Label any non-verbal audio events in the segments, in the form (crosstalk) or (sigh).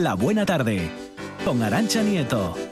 La Buena Tarde, con Arancha Nieto.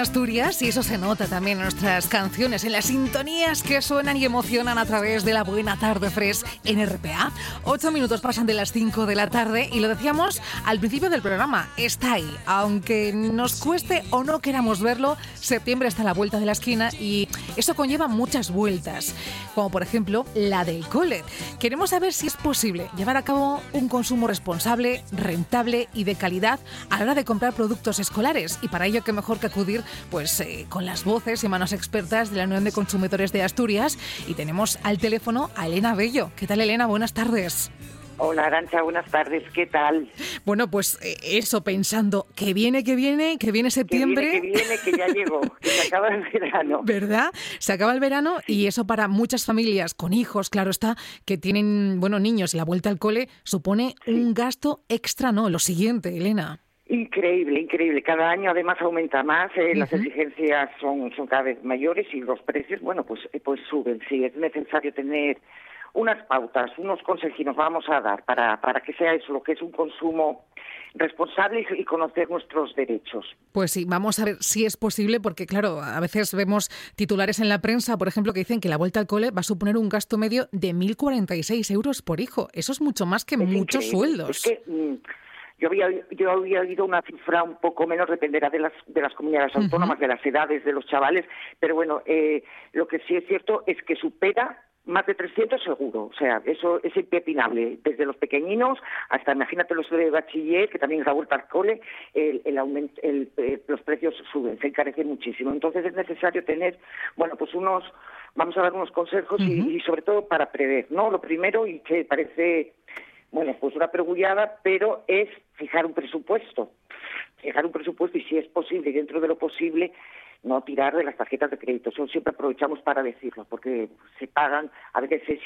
Asturias y eso se nota también en nuestras canciones, en las sintonías que suenan y emocionan a través de la Buena Tarde Fresh en RPA. Ocho minutos pasan de las cinco de la tarde y lo decíamos al principio del programa, está ahí. Aunque nos cueste o no queramos verlo, septiembre está a la vuelta de la esquina y eso conlleva muchas vueltas, como por ejemplo la del cole. Queremos saber si es posible llevar a cabo un consumo responsable, rentable y de calidad a la hora de comprar productos escolares y para ello que mejor que acudir pues eh, con las voces y manos expertas de la Unión de Consumidores de Asturias y tenemos al teléfono a Elena Bello. ¿Qué tal Elena? Buenas tardes. Hola Arancha, buenas tardes, ¿qué tal? Bueno, pues eh, eso pensando, que viene, que viene, que viene septiembre. Que viene, que, viene, que ya llegó, que se acaba el verano. (laughs) ¿Verdad? Se acaba el verano y eso para muchas familias con hijos, claro está, que tienen, bueno, niños y la vuelta al cole, supone un gasto extra, ¿no? Lo siguiente, Elena. Increíble, increíble. Cada año además aumenta más, eh, las exigencias son, son cada vez mayores y los precios, bueno, pues, eh, pues suben. Sí, es necesario tener unas pautas, unos consejos nos vamos a dar para, para que sea eso, lo que es un consumo responsable y conocer nuestros derechos. Pues sí, vamos a ver si es posible, porque claro, a veces vemos titulares en la prensa, por ejemplo, que dicen que la vuelta al cole va a suponer un gasto medio de 1.046 euros por hijo. Eso es mucho más que muchos sueldos. Mm, yo había, yo había oído una cifra un poco menos, dependerá de las, de las comunidades autónomas, de las edades de los chavales, pero bueno, eh, lo que sí es cierto es que supera más de 300 seguro, o sea, eso es impepinable, desde los pequeñinos hasta, imagínate, los de bachiller, que también es la vuelta al cole, el, el, eh, los precios suben, se encarecen muchísimo. Entonces es necesario tener, bueno, pues unos, vamos a dar unos consejos y, y, sobre todo para prever, ¿no? Lo primero, y que parece bueno, pues una pregullada, pero es fijar un presupuesto. Fijar un presupuesto y si es posible, dentro de lo posible, no tirar de las tarjetas de crédito. Eso siempre aprovechamos para decirlo, porque se pagan, a veces es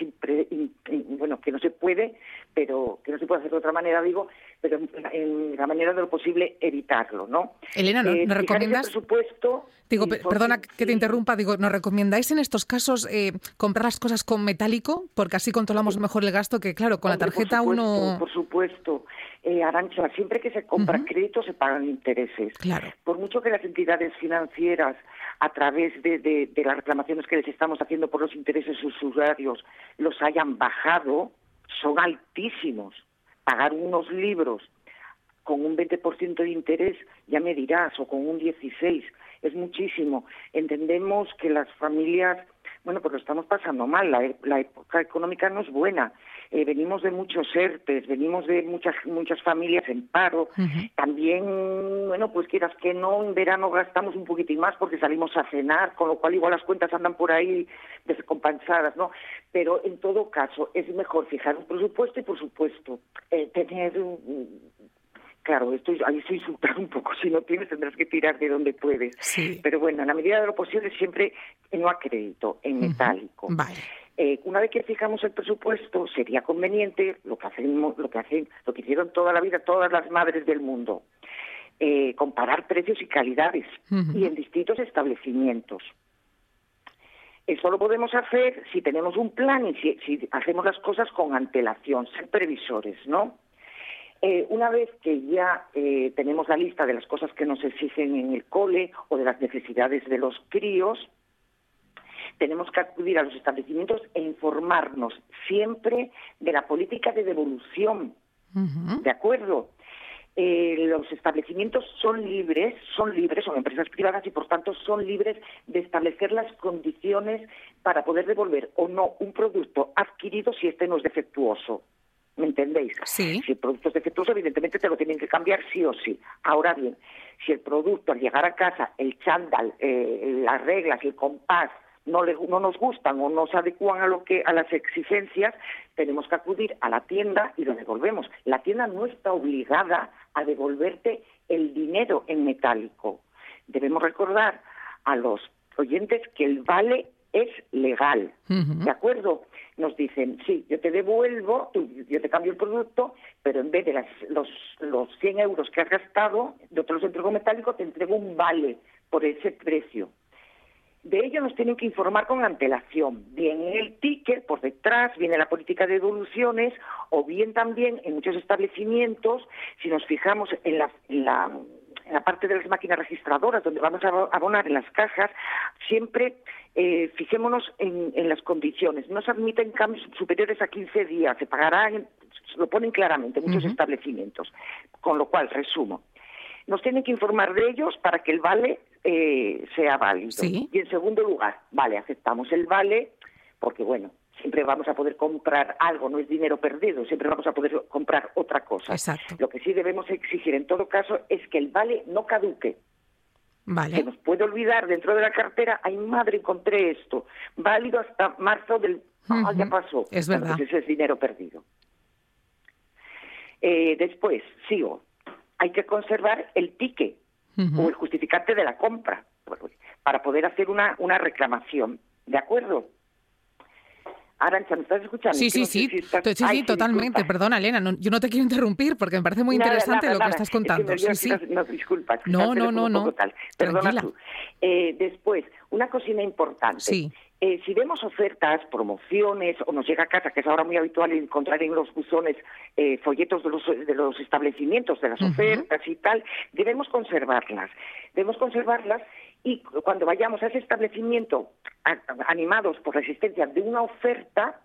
bueno, que no se puede, pero que no se puede hacer de otra manera, digo, pero en, la manera de lo posible evitarlo, ¿no? Elena, ¿no, eh, ¿nos recomiendas? presupuesto digo, perdona que te interrumpa, digo, ¿nos recomendáis en estos casos eh, comprar las cosas con metálico? Porque así controlamos mejor el gasto que, claro, con la tarjeta uno... Por supuesto eh, Arancha, siempre que se compra crédito se pagan intereses. Claro. Por mucho que las entidades financieras, a través de, de, las reclamaciones que les estamos haciendo por los intereses usuarios, los hayan bajado, son altísimos. Pagar unos libros con un 20% de interés, ya me dirás, o con un 16%, es muchísimo. Entendemos que las familias, bueno, pues lo estamos pasando mal, la, la época económica no es buena eh, venimos de muchos ERTES, venimos de muchas muchas familias en paro. También, bueno, pues quieras que no, en verano gastamos un poquitín más porque salimos a cenar, con lo cual igual las cuentas andan por ahí descompensadas, ¿no? Pero en todo caso, es mejor fijar un presupuesto y, por supuesto, eh, tener Claro, estoy, ahí estoy insultando un poco. (laughs) Si no tienes, tendrás que tirar de donde puedes. Pero bueno, en la medida de lo posible, siempre no a crédito, en metálico. Vale. Eh, una vez que fijamos el presupuesto, sería conveniente lo que hacemos, lo que hacen, lo que hicieron toda la vida todas las madres del mundo, eh, comparar precios y calidades y en distintos establecimientos. Eso lo podemos hacer si tenemos un plan y si, hacemos las cosas con antelación, ser previsores, ¿no? Eh, una vez que ya tenemos la lista de las cosas que nos exigen en el cole o de las necesidades de los críos, tenemos que acudir a los establecimientos e informarnos siempre de la política de devolución. ¿De acuerdo? Eh, los establecimientos son libres, son libres, son empresas privadas y por tanto son libres de establecer las condiciones para poder devolver o no un producto adquirido si este no es defectuoso. ¿Me entendéis? Sí. Si el producto es defectuoso, evidentemente te lo tienen que cambiar sí o sí. Ahora bien, si el producto al llegar a casa, el chándal, eh, las reglas, el compás, no, le, no nos gustan o no se adecuan a lo que a las exigencias, tenemos que acudir a la tienda y lo devolvemos. La tienda no está obligada a devolverte el dinero en metálico. Debemos recordar a los oyentes que el vale es legal, ¿de acuerdo? Nos dicen, sí, yo te devuelvo, yo te cambio el producto, pero en vez de las, los, los 100 euros que has gastado, yo te los entrego metálico, te entrego un vale por ese precio. De ello nos tienen que informar con antelación, bien en el ticket, por detrás, viene la política de devoluciones, o bien también en muchos establecimientos, si nos fijamos en la, en la, parte de las máquinas registradoras, donde vamos a abonar en las cajas, siempre eh, fijémonos en, las condiciones. No se admiten cambios superiores a 15 días, se pagarán, lo ponen claramente muchos establecimientos. Con lo cual, resumo, nos tienen que informar de ellos para que el vale eh, sea válido. Y en segundo lugar, vale, aceptamos el vale porque, bueno, siempre vamos a poder comprar algo, no es dinero perdido, siempre vamos a poder comprar otra cosa. Lo que sí debemos exigir en todo caso es que el vale no caduque. Vale. Se nos puede olvidar dentro de la cartera, ay madre, encontré esto, válido hasta marzo del... Ah, ya pasó. Es verdad. Entonces es dinero perdido. Eh, después, sigo hay que conservar el ticket o el justificante de la compra para poder hacer una, una reclamación. ¿De acuerdo? Arancha, ¿me estás escuchando? Sí, sí, sí, sí, sí, totalmente. Perdona, Elena, yo no te quiero interrumpir porque me parece muy interesante lo que estás contando. sí, sí. No, disculpa. No, no, no, no. Perdona tú. Eh, después, una cocina importante. Sí. Eh, si vemos ofertas, promociones, o nos llega a casa, que es ahora muy habitual encontrar en los buzones eh, folletos de los, de los, establecimientos, de las ofertas y tal, debemos conservarlas. Debemos conservarlas y cuando vayamos a ese establecimiento animados por la existencia de una oferta,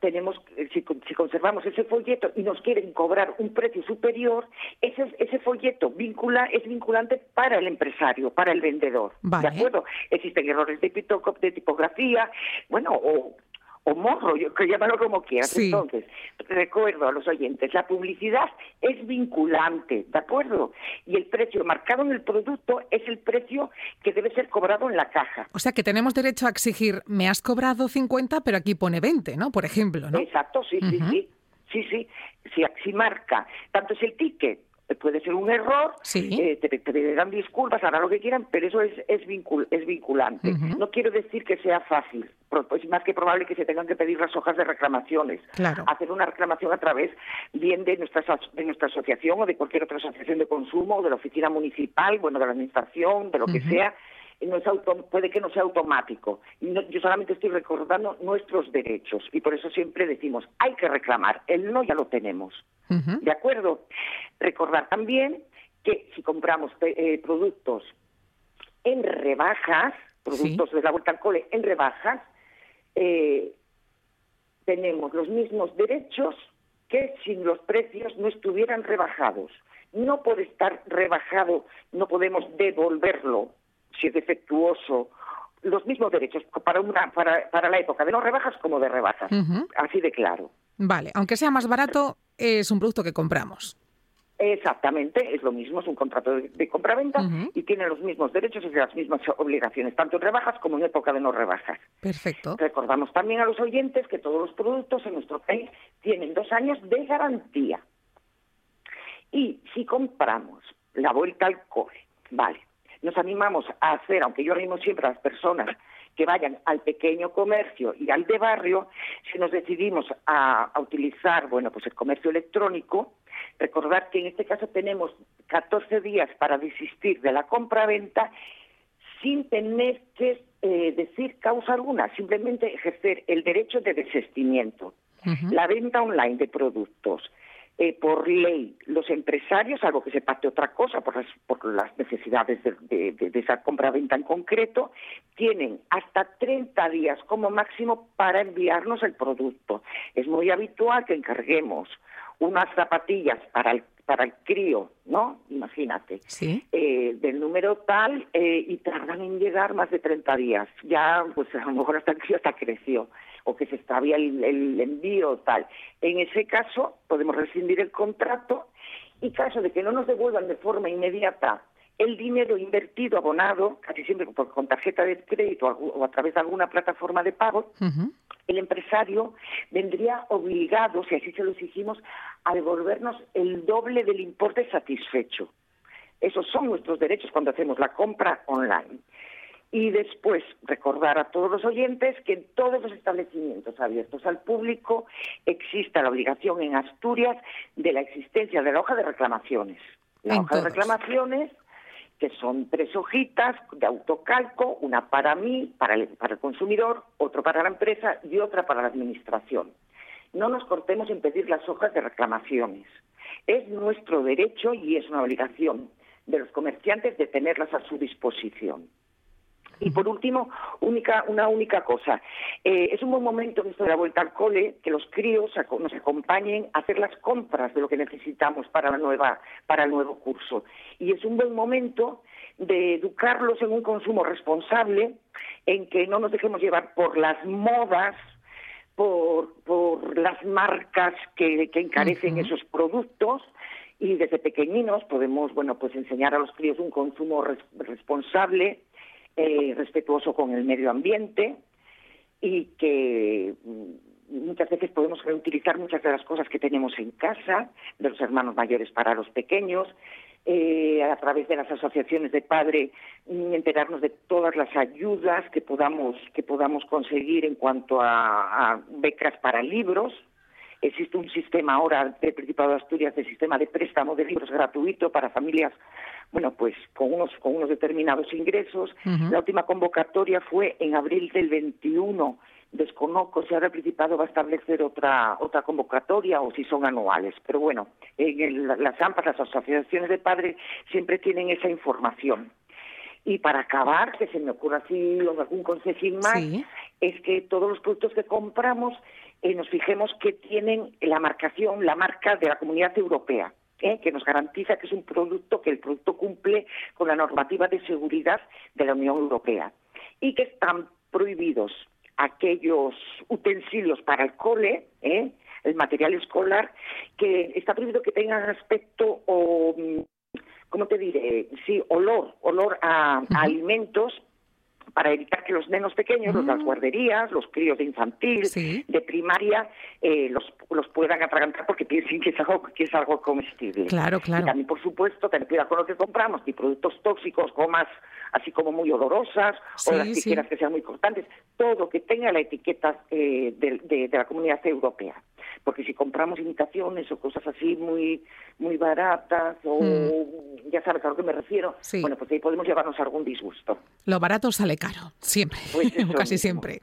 tenemos, eh, si, conservamos ese folleto y nos quieren cobrar un precio superior, ese, ese folleto vincula, es vinculante para el empresario, para el vendedor. ¿De acuerdo? Existen errores de, de tipografía, bueno, o o morro, yo, que llámalo como quieras. Entonces, recuerdo a los oyentes, la publicidad es vinculante, ¿de acuerdo? Y el precio marcado en el producto es el precio que debe ser cobrado en la caja. O sea que tenemos derecho a exigir, me has cobrado 50, pero aquí pone 20, ¿no? Por ejemplo, ¿no? Exacto, sí, sí, sí. Sí, sí. Si, si marca, tanto es el ticket puede ser un error, eh, te, te, disculpas, hará lo que quieran, pero eso es, es, es vinculante. No quiero decir que sea fácil, es más que probable que se tengan que pedir las hojas de reclamaciones. Hacer una reclamación a través bien de nuestra, de nuestra asociación o de cualquier otra asociación de consumo o de la oficina municipal, bueno, de la administración, de lo que sea, no es puede que no sea automático. yo solamente estoy recordando nuestros derechos y por eso siempre decimos, hay que reclamar, el no ya lo tenemos. ¿De acuerdo? Recordar también que si compramos eh, productos en rebajas, productos de la vuelta al cole en rebajas, eh, tenemos los mismos derechos que si los precios no estuvieran rebajados. No puede estar rebajado, no podemos devolverlo si es defectuoso, los mismos derechos para, una, para, para la época de no rebajas como de rebajas. Así de claro. Vale, aunque sea más barato, es un producto que compramos. Exactamente, es lo mismo, es un contrato de, compraventa y tiene los mismos derechos y las mismas obligaciones, tanto en rebajas como en época de no rebajas. Perfecto. Recordamos también a los oyentes que todos los productos en nuestro país tienen dos años de garantía. Y si compramos la vuelta al cole, vale, nos animamos a hacer, aunque yo animo siempre a las personas que vayan al pequeño comercio y al de barrio, si nos decidimos a, utilizar, bueno, pues el comercio electrónico, recordar que en este caso tenemos 14 días para desistir de la compra-venta sin tener que eh, decir causa alguna, simplemente ejercer el derecho de desistimiento. La venta online de productos eh, por ley, los empresarios, algo que se pacte otra cosa por las, por las necesidades de, de, esa compra-venta en concreto, tienen hasta 30 días como máximo para enviarnos el producto. Es muy habitual que encarguemos unas zapatillas para el para el crío, ¿no? Imagínate. ¿Sí? Eh, del número tal eh, y tardan en llegar más de 30 días. Ya, pues a lo mejor hasta el crío hasta creció o que se extravía el, el envío tal. En ese caso, podemos rescindir el contrato y caso de que no nos devuelvan de forma inmediata el dinero invertido, abonado, casi siempre con tarjeta de crédito o a través de alguna plataforma de pago, el empresario vendría obligado, si así se lo exigimos, a devolvernos el doble del importe satisfecho. Esos son nuestros derechos cuando hacemos la compra online. Y después recordar a todos los oyentes que en todos los establecimientos abiertos al público exista la obligación en Asturias de la existencia de la hoja de reclamaciones. La hoja de reclamaciones que son tres hojitas de autocalco, una para mí, para el, para el consumidor, otra para la empresa y otra para la administración. No nos cortemos en pedir las hojas de reclamaciones. Es nuestro derecho y es una obligación de los comerciantes de tenerlas a su disposición. Y por último, única, una única cosa. Eh, es un buen momento en esto de la vuelta al cole que los críos nos acompañen a hacer las compras de lo que necesitamos para, la nueva, para el nuevo curso. Y es un buen momento de educarlos en un consumo responsable, en que no nos dejemos llevar por las modas, por, por las marcas que, encarecen esos productos, y desde pequeñinos podemos bueno pues enseñar a los críos un consumo responsable eh, respetuoso con el medio ambiente y que mm, muchas veces podemos reutilizar muchas de las cosas que tenemos en casa, de los hermanos mayores para los pequeños, eh, a través de las asociaciones de padre, mm, enterarnos de todas las ayudas que podamos, que podamos conseguir en cuanto a, a becas para libros. Existe un sistema ahora del Principado de Asturias de sistema de préstamo de libros gratuito para familias bueno, pues con unos, con unos determinados ingresos. La última convocatoria fue en abril del 21. Desconozco si ahora el Principado va a establecer otra, otra convocatoria o si son anuales. Pero bueno, en las AMPAs, las asociaciones de padres, siempre tienen esa información. Y para acabar, que se me ocurra así algún consejín más, es que todos los productos que compramos eh, nos fijemos que tienen la marcación, la marca de la Comunidad Europea. ¿eh? que nos garantiza que es un producto, que el producto cumple con la normativa de seguridad de la Unión Europea y que están prohibidos aquellos utensilios para el cole, ¿eh? el material escolar, que está prohibido que tengan aspecto o, mm, ¿cómo te diré? Sí, olor, olor a alimentos para evitar que los nenos pequeños, de las guarderías, los críos de infantil, de primaria, eh, los, los puedan atragantar porque piensen que es algo, que es algo comestible. Claro, claro. Y también, por supuesto, tener cuidado con lo que compramos, y productos tóxicos, gomas así como muy olorosas, o las tijeras que sean muy cortantes, todo que tenga la etiqueta eh, de, de la comunidad europea porque si compramos imitaciones o cosas así muy muy baratas o hmm. ya sabes a lo que me refiero, bueno, pues ahí podemos llevarnos algún disgusto. Lo barato sale caro, siempre, pues (laughs) casi siempre.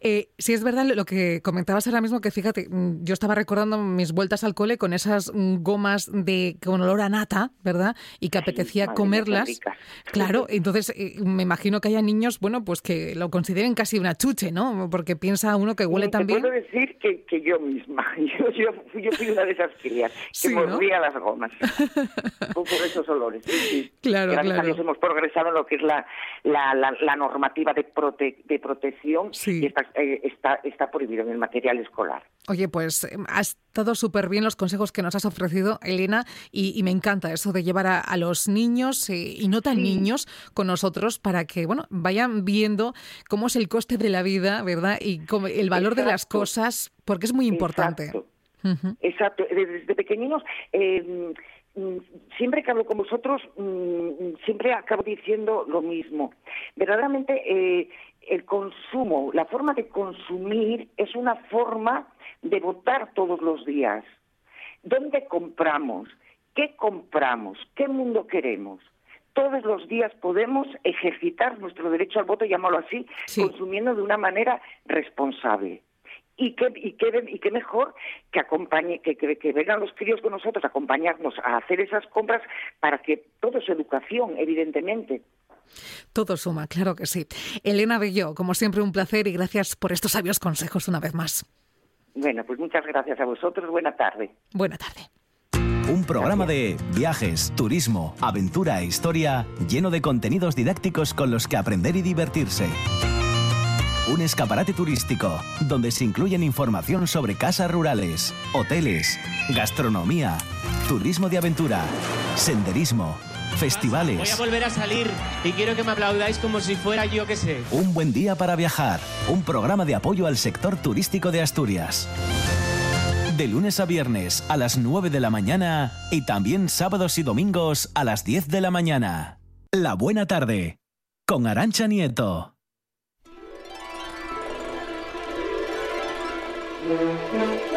Eh, si es verdad lo que comentabas ahora mismo, que fíjate, mm, yo estaba recordando mis vueltas al cole con esas mm, gomas de con olor a nata, ¿verdad? Y que apetecía comerlas. Claro, (laughs) entonces eh, me imagino que haya niños, bueno, pues que lo consideren casi una chuche, ¿no? Porque piensa uno que huele tan bien. Puedo decir que, que yo misma (laughs) Yo, yo, yo, fui una de esas crías que (laughs) mordía las gomas (laughs) por, esos olores. Claro, Gracias hemos progresado en lo que es la, la, la, normativa de, de protección y está, eh, está, está prohibido en el material escolar. Oye, pues em, ha estado súper bien los consejos que nos has ofrecido, Elena, y, me encanta eso de llevar a, los niños eh, y no tan niños con nosotros para que, bueno, vayan viendo cómo es el coste de la vida, ¿verdad? Y el valor de las cosas, porque es muy importante. Exacto. Desde pequeñinos... Eh, siempre que hablo con vosotros, mm, siempre acabo diciendo lo mismo. Verdaderamente, eh, el consumo, la forma de consumir es una forma de votar todos los días. ¿Dónde compramos? ¿Qué compramos? ¿Qué mundo queremos? Todos los días podemos ejercitar nuestro derecho al voto, llamarlo así, consumiendo de una manera responsable. y qué, y qué, y qué mejor que acompañe, que, que, vengan los críos con nosotros a acompañarnos a hacer esas compras para que todo es educación, evidentemente. Todo suma, claro que sí. Elena Bello, como siempre, un placer y gracias por estos sabios consejos una vez más. Bueno, pues muchas gracias a vosotros. Buena tarde. Buena tarde. Un programa de viajes, turismo, aventura e historia lleno de contenidos didácticos con los que aprender y divertirse. Un escaparate turístico donde se incluyen información sobre casas rurales, hoteles, gastronomía, turismo de aventura, senderismo, festivales. Voy a volver a salir y quiero que me aplaudáis como si fuera yo que sé. Un buen día para viajar. Un programa de apoyo al sector turístico de Asturias. De lunes a viernes a las 9 de la mañana y también sábados y domingos a las 10 de la mañana. La buena tarde. Con Arancha Nieto. (laughs)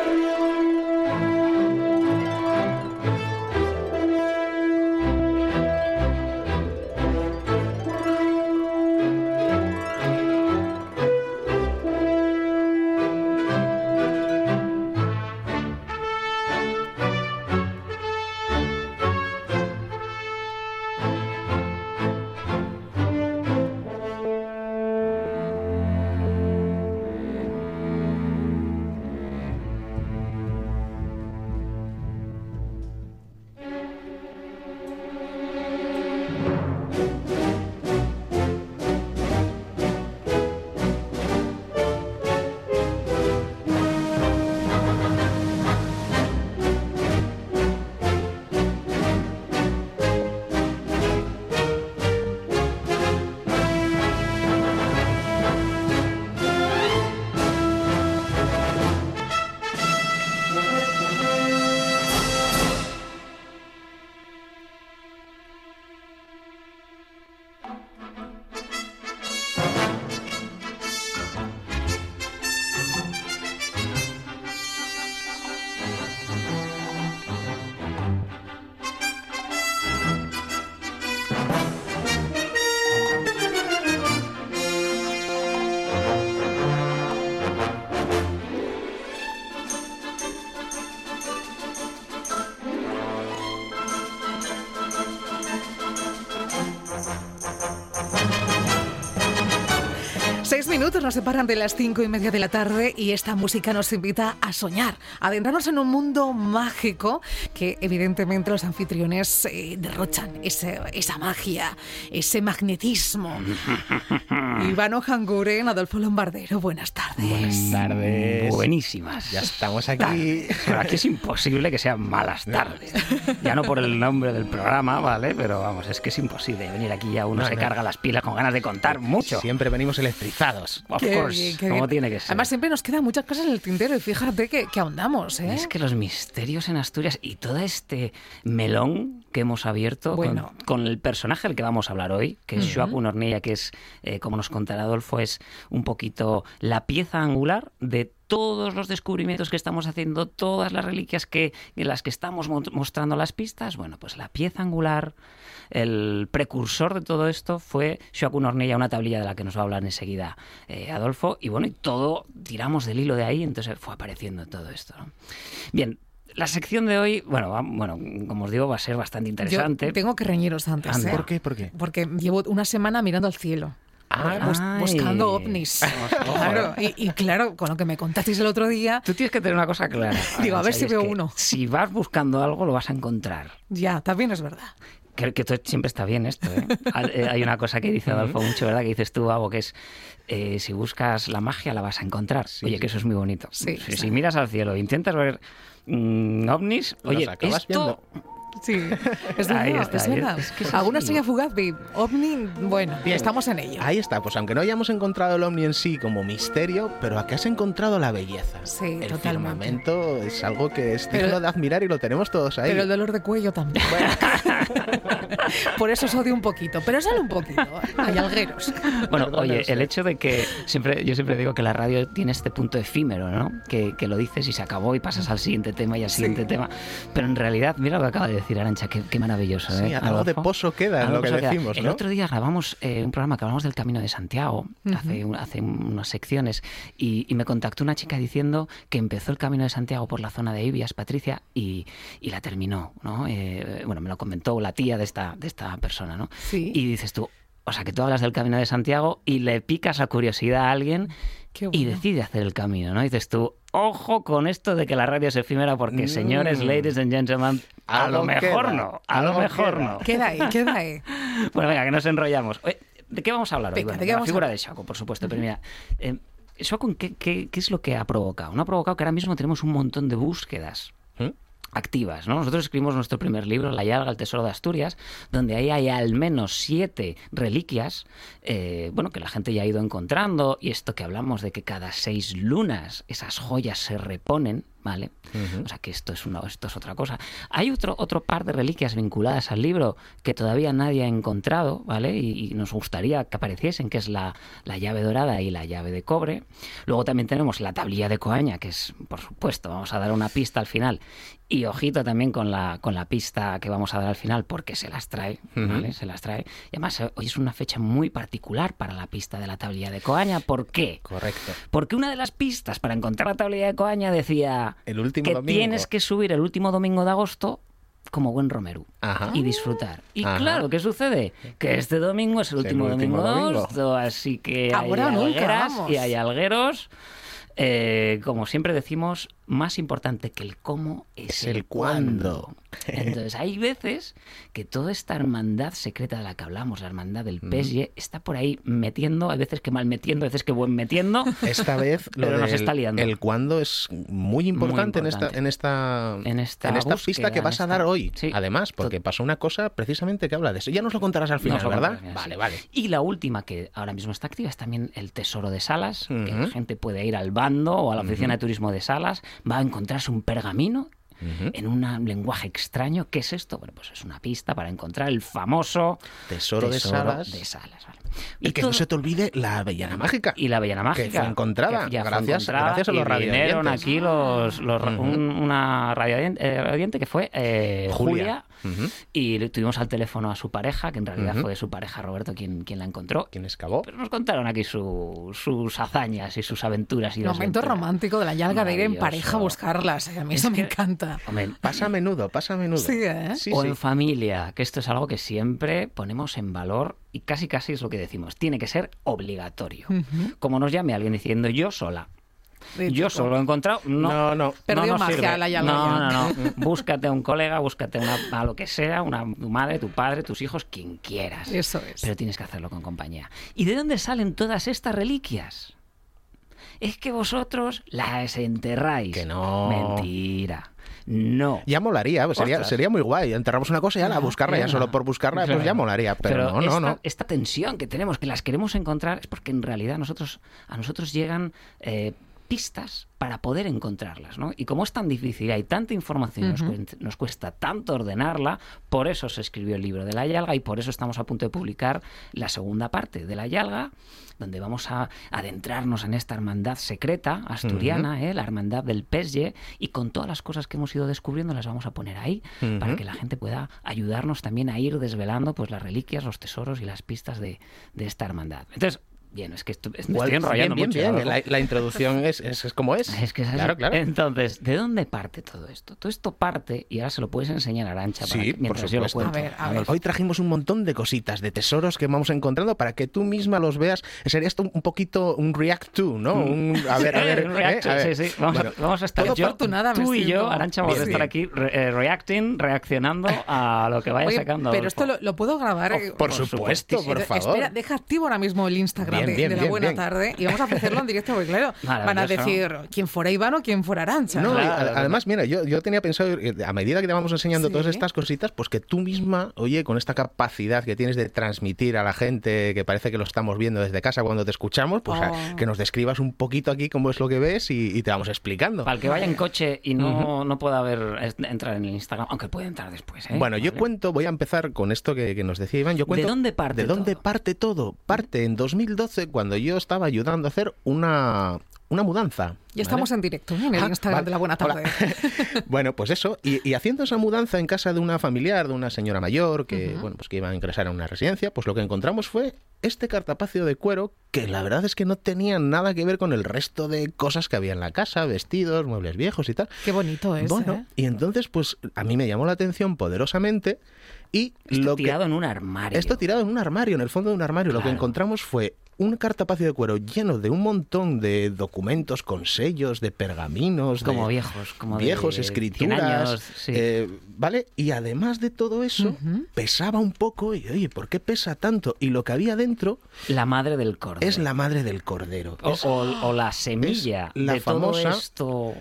nos separan de las cinco y media de la tarde y esta música nos invita a soñar, adentrarnos en un mundo mágico que evidentemente los anfitriones eh, derrochan esa magia, ese magnetismo. (laughs) Ivano Janguren, Adolfo Lombardero, buenas tardes. Buenas tardes. Buenísimas. Ya estamos aquí. Pero aquí es imposible que sean malas tardes. Ya no por el nombre del programa, ¿vale? Pero vamos, es que es imposible venir aquí ya uno se carga las pilas con ganas de contar mucho. Siempre venimos electrizados. Of course, como tiene que ser. Además, siempre nos quedan muchas cosas en el tintero y fíjate que, que ahondamos. ¿eh? Es que los misterios en Asturias y todo este melón que hemos abierto con, el personaje del que vamos a hablar hoy, que es Joaquín Ornella, que es, eh, como nos contará Adolfo, es un poquito la pieza angular de todos los descubrimientos que estamos haciendo, todas las reliquias que, en las que estamos mostrando las pistas. Bueno, pues la pieza angular el precursor de todo esto fue Joaquín Ornella, una tablilla de la que nos va a hablar enseguida eh, Adolfo, y bueno, y todo tiramos del hilo de ahí, entonces fue apareciendo todo esto. Bien, la sección de hoy, bueno, bueno, como os digo, va a ser bastante interesante. tengo que reñiros antes. ¿eh? ¿Por qué? ¿Por qué? Porque llevo una semana mirando al cielo. Ah, buscando ovnis. (laughs) claro, y, claro, con lo que me contasteis el otro día. Tú tienes que tener una cosa clara. (laughs) Digo, a ver si veo uno. Si vas buscando algo, lo vas a encontrar. Ya, también es verdad. Creo que siempre está bien esto. ¿eh? ¿eh? Hay una cosa que dice Adolfo mucho, ¿verdad? Que dices tú, algo que es, eh, si buscas la magia la vas a encontrar. oye, que eso es muy bonito. si, miras al cielo e intentas ver mm, ovnis, oye, esto... Sí, es verdad, es, que Alguna estrella fugaz, ovni, bueno, estamos en ello. Ahí está, pues aunque no hayamos encontrado el ovni en sí como misterio, pero aquí has encontrado la belleza. Sí, el firmamento es algo que es digno de admirar y lo tenemos todos ahí. Pero el dolor de cuello también. (laughs) Por eso os odio un poquito, pero solo un poquito. Hay algueros. Bueno, oye, el hecho de que siempre, yo siempre digo que la radio tiene este punto efímero, ¿no? Que, que lo dices y se acabó y pasas al siguiente tema y al siguiente tema. Pero en realidad, mira lo que acaba de decir decir, Arancha, qué, maravilloso. ¿eh? algo de pozo queda en lo que decimos. El otro día grabamos eh, un programa que hablamos del Camino de Santiago, hace, hace unas secciones, y, me contactó una chica diciendo que empezó el Camino de Santiago por la zona de Ibias, Patricia, y, la terminó. ¿no? Eh, bueno, me lo comentó la tía de esta, de esta persona. ¿no? Sí. Y dices tú, o sea, que tú hablas del Camino de Santiago y le picas a curiosidad a alguien y decide hacer el camino, ¿no? Y dices tú, ojo con esto de que la radio es efímera, porque señores, mm. ladies and gentlemen, a, lo mejor no, a lo mejor no. Queda ahí, queda ahí. (laughs) bueno, venga, que nos enrollamos. ¿De qué vamos a hablar hoy? de la figura de Shaco, por supuesto, pero mira... Eh, ¿qué, qué, qué es lo que ha provocado? No ha provocado que ahora mismo tenemos un montón de búsquedas. ¿Mm? Activas. ¿no? Nosotros escribimos nuestro primer libro, La Yalga, el Tesoro de Asturias, donde ahí hay al menos siete reliquias, eh, bueno, que la gente ya ha ido encontrando, y esto que hablamos de que cada seis lunas esas joyas se reponen, ¿vale? O sea que esto es, una, esto es otra cosa. Hay otro, otro par de reliquias vinculadas al libro que todavía nadie ha encontrado, ¿vale? Y, nos gustaría que apareciesen, que es la, la, llave dorada y la llave de cobre. Luego también tenemos la tablilla de coaña, que es, por supuesto, vamos a dar una pista al final. Y ojito también con la, con la pista que vamos a dar al final, porque se las trae, ¿vale? Se las trae. Y además, eh, hoy es una fecha muy particular para la pista de la tablilla de coaña. ¿Por qué? Correcto. Porque una de las pistas para encontrar la tablilla de coaña decía el último que tienes que subir el último domingo de agosto como buen romeru y disfrutar. Y claro, ¿qué sucede? Que este domingo es el último, domingo, de agosto, así que hay algueras y hay algueros. Eh, como siempre decimos, más importante que el cómo es, el, cuándo. (laughs) Entonces, hay veces que toda esta hermandad secreta de la que hablamos, la hermandad del PSG, está por ahí metiendo, hay veces que mal metiendo, a veces que buen metiendo. (laughs) Esta vez lo pero nos está liando. El cuándo es muy importante, En, esta, en esta, en esta, pista que vas a dar hoy. Además, porque pasó una cosa precisamente que habla de eso. Ya nos lo contarás al final, ¿verdad? vale, vale. Y la última que ahora mismo está activa es también el Tesoro de Salas, que la gente puede ir al bando o a la oficina de turismo de Salas, va a encontrarse un pergamino en un lenguaje extraño. ¿Qué es esto? Bueno, pues es una pista para encontrar el famoso tesoro, de Salas. De Salas Y, que no se te olvide la avellana mágica. Y la avellana mágica. Que fue encontrada. gracias, gracias a los radiantes. aquí los, una radiante, que fue eh, Julia y le tuvimos al teléfono a su pareja, que en realidad fue su pareja Roberto quien, quien la encontró. Quien excavó. Pero nos contaron aquí sus hazañas y sus aventuras. Y Momento romántico de la yalga de ir en pareja a buscarlas. Eh, a mí eso me encanta. Pasa a menudo, pasa a menudo. Sí, ¿eh? o en familia, que esto es algo que siempre ponemos en valor y casi casi es lo que decimos. Tiene que ser obligatorio. Como nos llame alguien diciendo yo sola yo solo he encontrado. No, no. Perdió magia la No, no, no. (laughs) búscate a un colega, búscate una, a lo que sea, una, tu madre, tu padre, tus hijos, quien quieras. Eso es. Pero tienes que hacerlo con compañía. ¿Y de dónde salen todas estas reliquias? Es que vosotros las enterráis. Que no. Mentira. No. Ya molaría, pues sería, sería muy guay. Enterramos una cosa y ya la buscarla, ya solo por buscarla, pues ya molaría. Pero, no, esta, no, no. Esta tensión que tenemos, que las queremos encontrar, es porque en realidad nosotros, a nosotros llegan eh, pistas para poder encontrarlas. ¿no? Y como es tan difícil, hay tanta información, nos, cuesta, tanto ordenarla, por eso se escribió el libro de la Yalga y por eso estamos a punto de publicar la segunda parte de la Yalga, donde vamos a adentrarnos en esta hermandad secreta asturiana, ¿eh? la hermandad del Pesye, y con todas las cosas que hemos ido descubriendo las vamos a poner ahí para que la gente pueda ayudarnos también a ir desvelando pues las reliquias, los tesoros y las pistas de, de esta hermandad. Entonces, Bien, es que esto, estoy enrollando bien, mucho. Bien, la, introducción es, es, como es. Es que es Claro, claro. Entonces, ¿de dónde parte todo esto? Todo esto parte, y ahora se lo puedes enseñar a Arancha para sí, mientras yo lo cuento. A ver, a ver. Hoy trajimos un montón de cositas, de tesoros que vamos encontrando para que tú misma los veas. Sería esto un poquito un react to, ¿no? Mm. Un, a ver, a ver. react ¿eh? Sí, sí. Vamos, a, vamos a estar yo, tú y yo, Arancha, vamos a estar aquí eh, reacting, reaccionando a lo que vaya sacando. Pero esto lo, puedo grabar. Oh, por, supuesto, por favor. Espera, deja activo ahora mismo el Instagram de, la buena tarde y vamos a ofrecerlo en directo porque claro, (laughs) van a decir quién fuera Iván o quién fuera Arancha. No, además, mira, yo, yo tenía pensado, eh, a medida que te vamos enseñando todas estas cositas, pues que tú misma, oye, con esta capacidad que tienes de transmitir a la gente, que parece que lo estamos viendo desde casa cuando te escuchamos, pues oh. que nos describas un poquito aquí cómo es lo que ves y, te vamos explicando. Para el que vaya en coche y no, no pueda ver, entrar en el Instagram, aunque puede entrar después. ¿eh? Bueno, yo cuento, voy a empezar con esto que, nos decía Iván. Yo cuento, ¿De dónde parte ¿De dónde parte todo? Parte en 2012 cuando yo estaba ayudando a hacer una, una mudanza. Y estamos en directo en el ah, Instagram de la Buena Tarde. (laughs) bueno, pues eso. Y, haciendo esa mudanza en casa de una familiar, de una señora mayor que, bueno, pues que iba a ingresar a una residencia, pues lo que encontramos fue este cartapacio de cuero que la verdad es que no tenía nada que ver con el resto de cosas que había en la casa, vestidos, muebles viejos y tal. Qué bonito es. Bueno, ¿eh? y entonces pues a mí me llamó la atención poderosamente y esto lo tirado en un armario. Esto tirado en un armario, en el fondo de un armario. Lo que encontramos fue un cartapacio de cuero lleno de un montón de documentos con sellos, de pergaminos, como viejos, como viejos, escrituras, eh, ¿vale? Y además de todo eso, pesaba un poco y oye, ¿por qué pesa tanto? Y lo que había dentro, la madre del cordero, es la madre del cordero, o, la semilla la de famosa, todo esto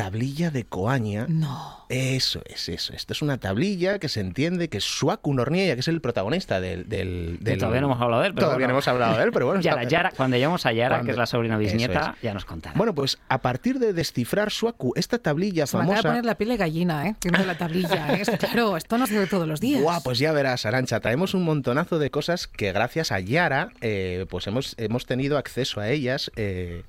tablilla de coaña. No. Eso es, eso. Esto es una tablilla que se entiende que es Suaku Norniella, que es el protagonista del... del, Todavía no hemos hablado de él, pero Todavía no hemos hablado de él, pero bueno... (laughs) Yara, cuando lleguemos a Yara, que es la sobrina bisnieta, ya nos contará. Bueno, pues a partir de descifrar Suaku, esta tablilla se famosa... Me a poner la piel de gallina, ¿eh? Viendo la tablilla, (laughs) ¿eh? Claro, esto no se ve todos los días. Guau, pues ya verás, Arancha, traemos un montonazo de cosas que gracias a Yara, eh, pues hemos, hemos tenido acceso a ellas eh,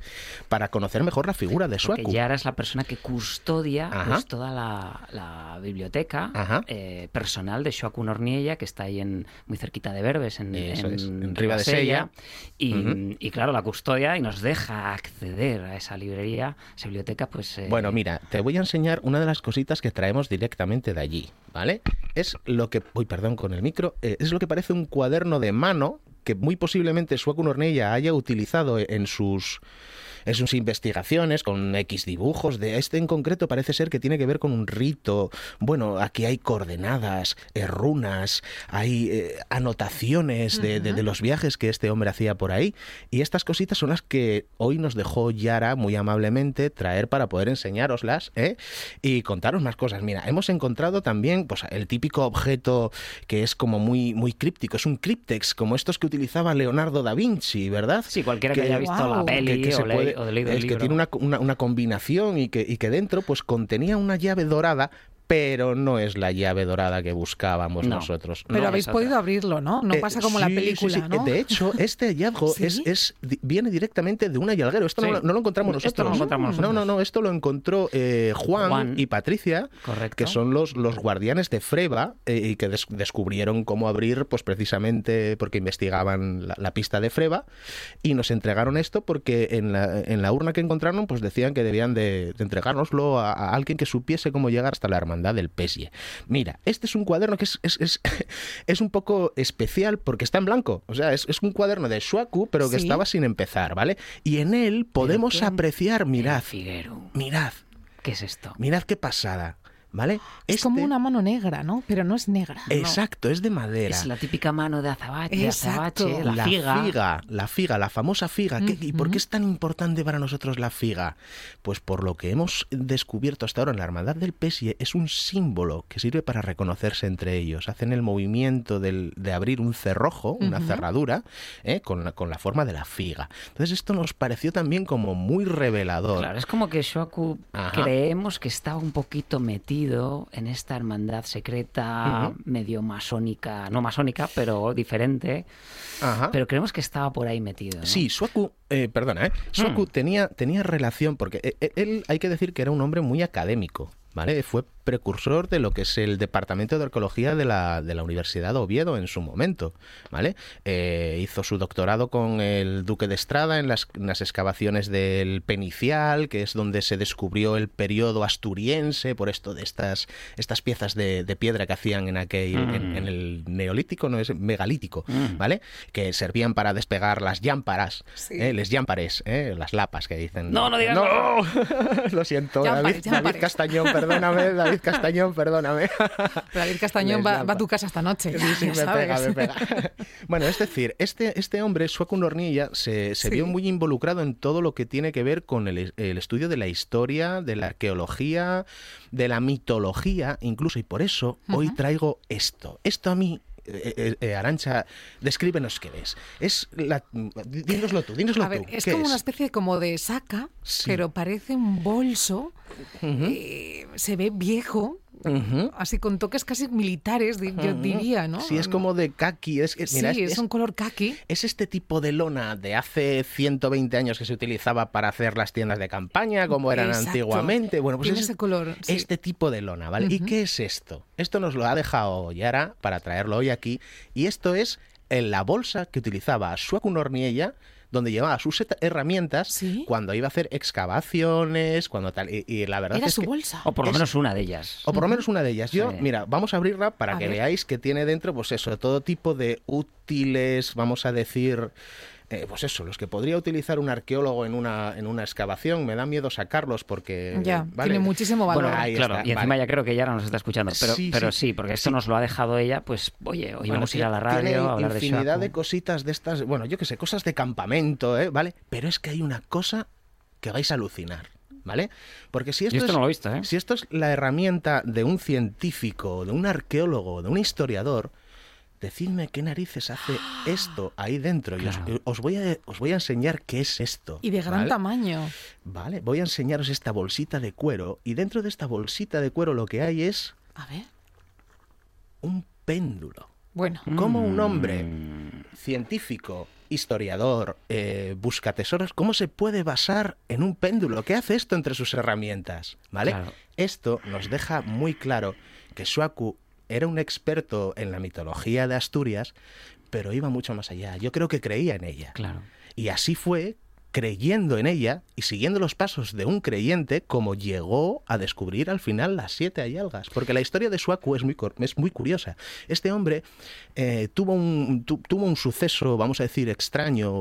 para conocer mejor la figura de Suaku. Porque Yara es la persona que custodia pues, toda la, la biblioteca eh, personal de Joaquín Orniella, que está ahí en, muy cerquita de Verbes, en, en, Riva de Sella. Y, claro, la custodia y nos deja acceder a esa librería, esa biblioteca, pues... Eh, bueno, mira, te voy a enseñar una de las cositas que traemos directamente de allí, ¿vale? Es lo que... Uy, perdón con el micro. Eh, es lo que parece un cuaderno de mano que muy posiblemente Joaquín Ornella haya utilizado en sus en sus investigaciones con X dibujos. De este en concreto parece ser que tiene que ver con un rito. Bueno, aquí hay coordenadas, eh, runas, hay eh, anotaciones de, los viajes que este hombre hacía por ahí. Y estas cositas son las que hoy nos dejó Yara muy amablemente traer para poder enseñároslas ¿eh? y contaros más cosas. Mira, hemos encontrado también pues, el típico objeto que es como muy, muy críptico. Es un cryptex, como estos que utilizaba Leonardo da Vinci, ¿verdad? Sí, cualquiera que, haya visto la peli que, o es que tiene una, una, combinación y que, y que dentro pues contenía una llave dorada pero no es la llave dorada que buscábamos nosotros. Pero habéis podido abrirlo, ¿no? No eh, pasa como la película, ¿no? De hecho, este hallazgo (laughs) es, es, viene directamente de un hallazguero. Esto no, lo encontramos nosotros. Esto no, lo encontramos no, no, no, esto lo encontró eh, Juan, y Patricia, que son los, los guardianes de Freba eh, y que descubrieron cómo abrir, pues precisamente porque investigaban la, pista de Freba y nos entregaron esto porque en la, en la urna que encontraron, pues decían que debían de, entregárnoslo a, a alguien que supiese cómo llegar hasta la hermandad del Pesie. Mira, este es un cuaderno que es, (laughs) es, un poco especial porque está en blanco. O sea, es, un cuaderno de Shuaku, pero que estaba sin empezar, ¿vale? Y en él podemos apreciar, mirad, mirad. ¿Qué es esto? Mirad qué pasada. ¿Vale? Es como este una mano negra, ¿no? Pero no es negra. Exacto, es de madera. Es la típica mano de azabache, azabache la, figa. La figa, la famosa figa. ¿Y por qué es tan importante para nosotros la figa? Pues por lo que hemos descubierto hasta ahora en la Hermandad del Pesie, es un símbolo que sirve para reconocerse entre ellos. Hacen el movimiento de abrir un cerrojo, una cerradura, ¿eh? con, la, con la forma de la figa. Entonces esto nos pareció también como muy revelador. Claro, es como que Shoku creemos que estaba un poquito metido en esta hermandad secreta, medio masónica, no masónica, pero diferente. Pero creemos que estaba por ahí metido. Sí, Suaku, eh, perdona, ¿eh? Suaku mm. tenía, tenía relación, porque eh, él hay que decir que era un hombre muy académico. ¿Vale? Fue precursor de lo que es el Departamento de Arqueología de la, de la Universidad de Oviedo en su momento, ¿vale? Eh, hizo su doctorado con el Duque de Estrada en las, excavaciones del Penicial, que es donde se descubrió el periodo asturiense, por esto de estas, estas piezas de, piedra que hacían en aquel, en, mm. el Neolítico, no es megalítico, mm. ¿vale? Que servían para despegar las llámparas, ¿eh? les llámpares, ¿eh? las lapas que dicen. No, no digas no. (laughs) Lo siento, David, David Castañón, perdóname, David Castañón, perdóname. (laughs) David Castañón va, a tu casa esta noche. sí, me pega, me pega. (laughs) Bueno, es decir, este, este hombre, Sueco Nornilla, se, se vio muy involucrado en todo lo que tiene que ver con el, el estudio de la historia, de la arqueología, de la mitología, incluso, y por eso hoy traigo esto. Esto a mí eh, eh, eh, Arancha, descríbenos qué ves. Es la, dínoslo tú, dínoslo a ver, Es como una especie como de saca, pero parece un bolso. se ve viejo, así con toques casi militares, yo diría, ¿no? Sí, es como de kaki. Es, sí, es, un color kaki. Es este tipo de lona de hace 120 años que se utilizaba para hacer las tiendas de campaña, como eran antiguamente. Bueno, pues es ese color. Este tipo de lona, ¿vale? ¿Y qué es esto? Esto nos lo ha dejado Yara para traerlo hoy aquí. Y esto es en la bolsa que utilizaba Suaku Norniella donde llevaba sus herramientas cuando iba a hacer excavaciones, cuando tal. Y, la verdad ¿Era es su que bolsa? O por lo menos una de ellas. O por lo menos una de ellas. Yo, mira, vamos a abrirla para que veáis que tiene dentro, pues eso, todo tipo de útiles, vamos a decir, eh, pues eso, los que podría utilizar un arqueólogo en una, en una excavación, me da miedo sacarlos porque... Ya, tiene muchísimo valor. claro, y encima ya creo que ya nos está escuchando, pero sí, pero sí, porque esto nos lo ha dejado ella, pues oye, hoy vamos a ir a la radio a hablar de infinidad de cositas de estas, bueno, yo qué sé, cosas de campamento, ¿eh? ¿vale? Pero es que hay una cosa que vais a alucinar. ¿Vale? Porque si esto, esto es, no lo he visto, ¿eh? si esto es la herramienta de un científico, de un arqueólogo, de un historiador, decidme qué narices hace (gasps) esto ahí dentro. Y os, voy a, os voy a enseñar qué es esto. Y de gran tamaño. Vale, voy a enseñaros esta bolsita de cuero. Y dentro de esta bolsita de cuero lo que hay es... A ver. Un péndulo. Bueno. Como un hombre científico, historiador, eh, busca tesoros, ¿cómo se puede basar en un péndulo? ¿Qué hace esto entre sus herramientas? ¿Vale? Esto nos deja muy claro que Suaku era un experto en la mitología de Asturias, pero iba mucho más allá. Yo creo que creía en ella. Claro. Y así fue creyendo en ella y siguiendo los pasos de un creyente como llegó a descubrir al final las siete ayalgas. Porque la historia de Suaku es muy, es muy curiosa. Este hombre eh, tuvo, un, tuvo un suceso, vamos a decir, extraño,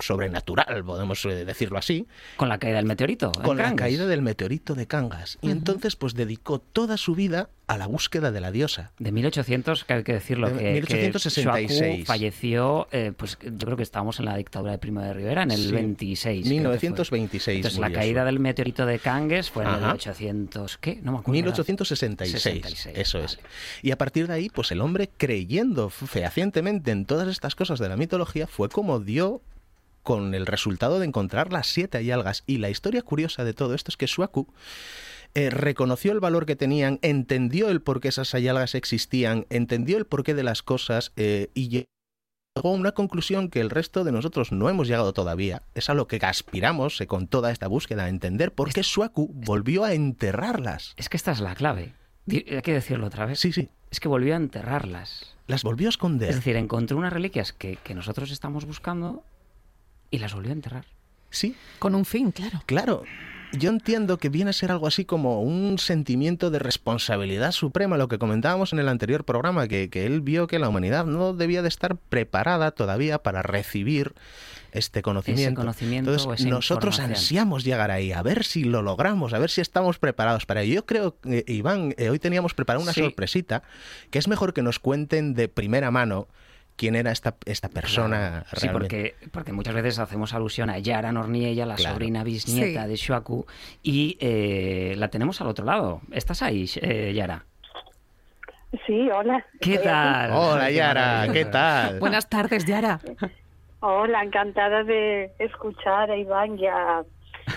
sobrenatural, podemos eh, decirlo así. Con la caída del meteorito. Con la caída del meteorito de Cangas. Y entonces pues dedicó toda su vida a la búsqueda de la diosa. De 1800, que hay que decirlo, que, 1866. falleció, eh, pues yo creo que estábamos en la dictadura de Primo de Rivera, en el 26. 1926. Entonces la caída del meteorito de Cangues fue en el 1800, ¿qué? No me acuerdo. 1866. eso es. Y a partir de ahí, pues el hombre creyendo fehacientemente en todas estas cosas de la mitología fue como dio con el resultado de encontrar las siete algas. Y la historia curiosa de todo esto es que Suaku eh, reconoció el valor que tenían, entendió el por qué esas algas existían, entendió el porqué de las cosas eh, y a una conclusión que el resto de nosotros no hemos llegado todavía. Es a lo que aspiramos eh, con toda esta búsqueda, a entender por qué Suaku volvió a enterrarlas. Es que esta es la clave. Hay que decirlo otra vez. Sí, sí. Es que volvió a enterrarlas. Las volvió a esconder. Es decir, encontró unas reliquias que, que nosotros estamos buscando y las volvió a enterrar. Sí. Con un fin, claro. Claro yo entiendo que viene a ser algo así como un sentimiento de responsabilidad suprema, lo que comentábamos en el anterior programa, que, él vio que la humanidad no debía de estar preparada todavía para recibir este conocimiento. Entonces, nosotros ansiamos llegar ahí, a ver si lo logramos, a ver si estamos preparados para ello. Yo creo, que Iván, eh, hoy teníamos preparado una sorpresita, que es mejor que nos cuenten de primera mano quién era esta, esta persona Sí, porque, porque muchas veces hacemos alusión a Yara Norniella, la sobrina bisnieta de Shuaku, y eh, la tenemos al otro lado. ¿Estás ahí, eh, Yara? Sí, hola. ¿Qué tal? Hola, Yara, ¿qué tal? Buenas tardes, Yara. Hola, encantada de escuchar a Iván y a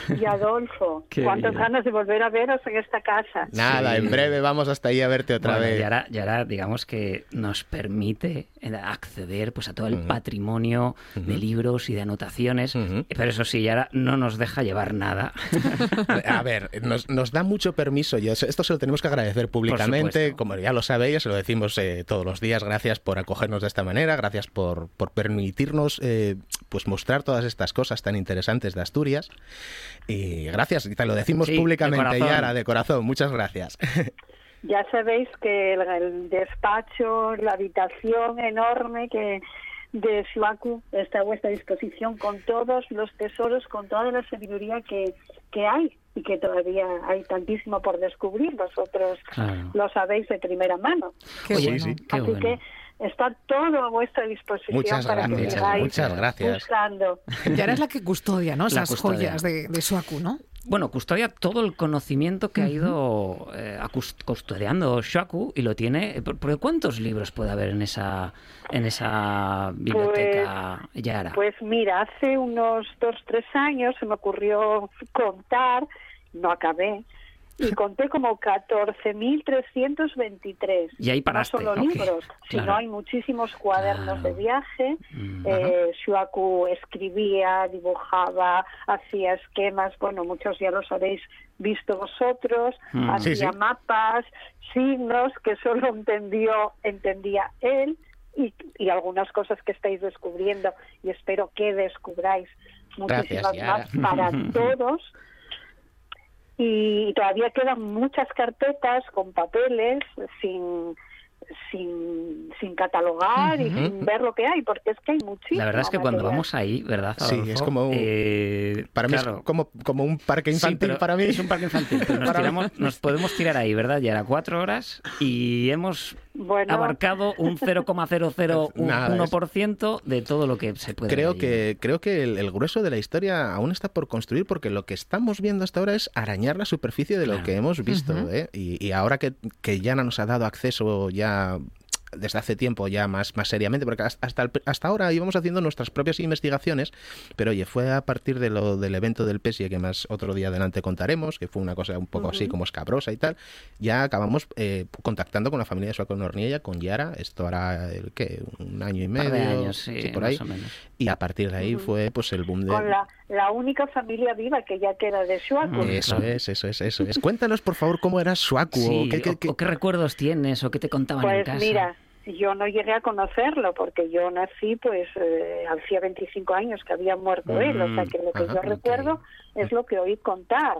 y Adolfo. (laughs) Cuántas ganas de volver a veros en esta casa. Nada, en breve vamos hasta ahí a verte otra vez. Y ahora, y ahora, digamos que nos permite eh, acceder pues a todo el patrimonio de libros y de anotaciones, pero eso sí, ahora no nos deja llevar nada. (laughs) a ver, nos, da mucho permiso, y esto se lo tenemos que agradecer públicamente, como ya lo sabéis, se lo decimos eh, todos los días, gracias por acogernos de esta manera, gracias por, por permitirnos eh, pues mostrar todas estas cosas tan interesantes de Asturias. Y gracias, te lo decimos públicamente, Yara, de corazón. Muchas gracias. (laughs) Ya sabéis que el, despacho, la habitación enorme que de Suaku está a vuestra disposición con todos los tesoros, con toda la sabiduría que, que hay y que todavía hay tantísimo por descubrir. Vosotros lo sabéis de primera mano. Qué Así que está todo a vuestra disposición muchas para gracias, que muchas gracias. buscando. (laughs) Ya eres la que custodia, ¿no? Esas joyas de, de Suaku, ¿no? Bueno, custodia todo el conocimiento que ha ido eh, custodiando Shuaku y lo tiene. ¿Por, cuántos libros puede haber en esa en esa biblioteca, pues, Yara? Pues mira, hace unos dos, tres años se me ocurrió contar, no acabé, y conté como 14.323. Y ahí paraste. No solo libros, sino hay muchísimos cuadernos de viaje. Eh, Shuaku escribía, dibujaba, hacía esquemas, bueno, muchos ya los habéis visto vosotros, mm. hacía mapas, signos que solo entendió, entendía él. Y, y, algunas cosas que estáis descubriendo y espero que descubráis muchísimas más para (laughs) todos y todavía quedan muchas carpetas con papeles sin sin, sin catalogar y sin ver lo que hay, porque es que hay muchísimo. La verdad es que cuando vamos ahí, ¿verdad? sí, es como un, eh, para mí es como, como un parque infantil para mí. Es un parque infantil, nos, (laughs) nos podemos tirar ahí, ¿verdad? Ya era cuatro horas y hemos abarcado un 0,001% de todo lo que se puede creo que Creo que el, grueso de la historia aún está por construir porque lo que estamos viendo hasta ahora es arañar la superficie de lo que hemos visto. ¿eh? y, y, ahora que, que Yana nos ha dado acceso ya desde hace tiempo ya más, más seriamente, porque hasta, hasta ahora íbamos haciendo nuestras propias investigaciones, pero oye, fue a partir de lo del evento del PESIE, que más otro día adelante contaremos, que fue una cosa un poco así como escabrosa y tal, ya acabamos eh, contactando con la familia de Suaco Norniella, con Yara, esto hará el, ¿qué? un año y medio, años, sí, por ahí, y a partir de ahí fue pues el boom de... Con la, única familia viva que ya queda de Suaco. Eso es, eso es, eso es. Cuéntanos, por favor, cómo era Suaco. o, qué, recuerdos tienes o qué te contaban en pues casa. Mira, yo no llegué a conocerlo porque yo nací pues eh, hacía 25 años que había muerto él, o sea que lo que yo recuerdo es lo que oí contar.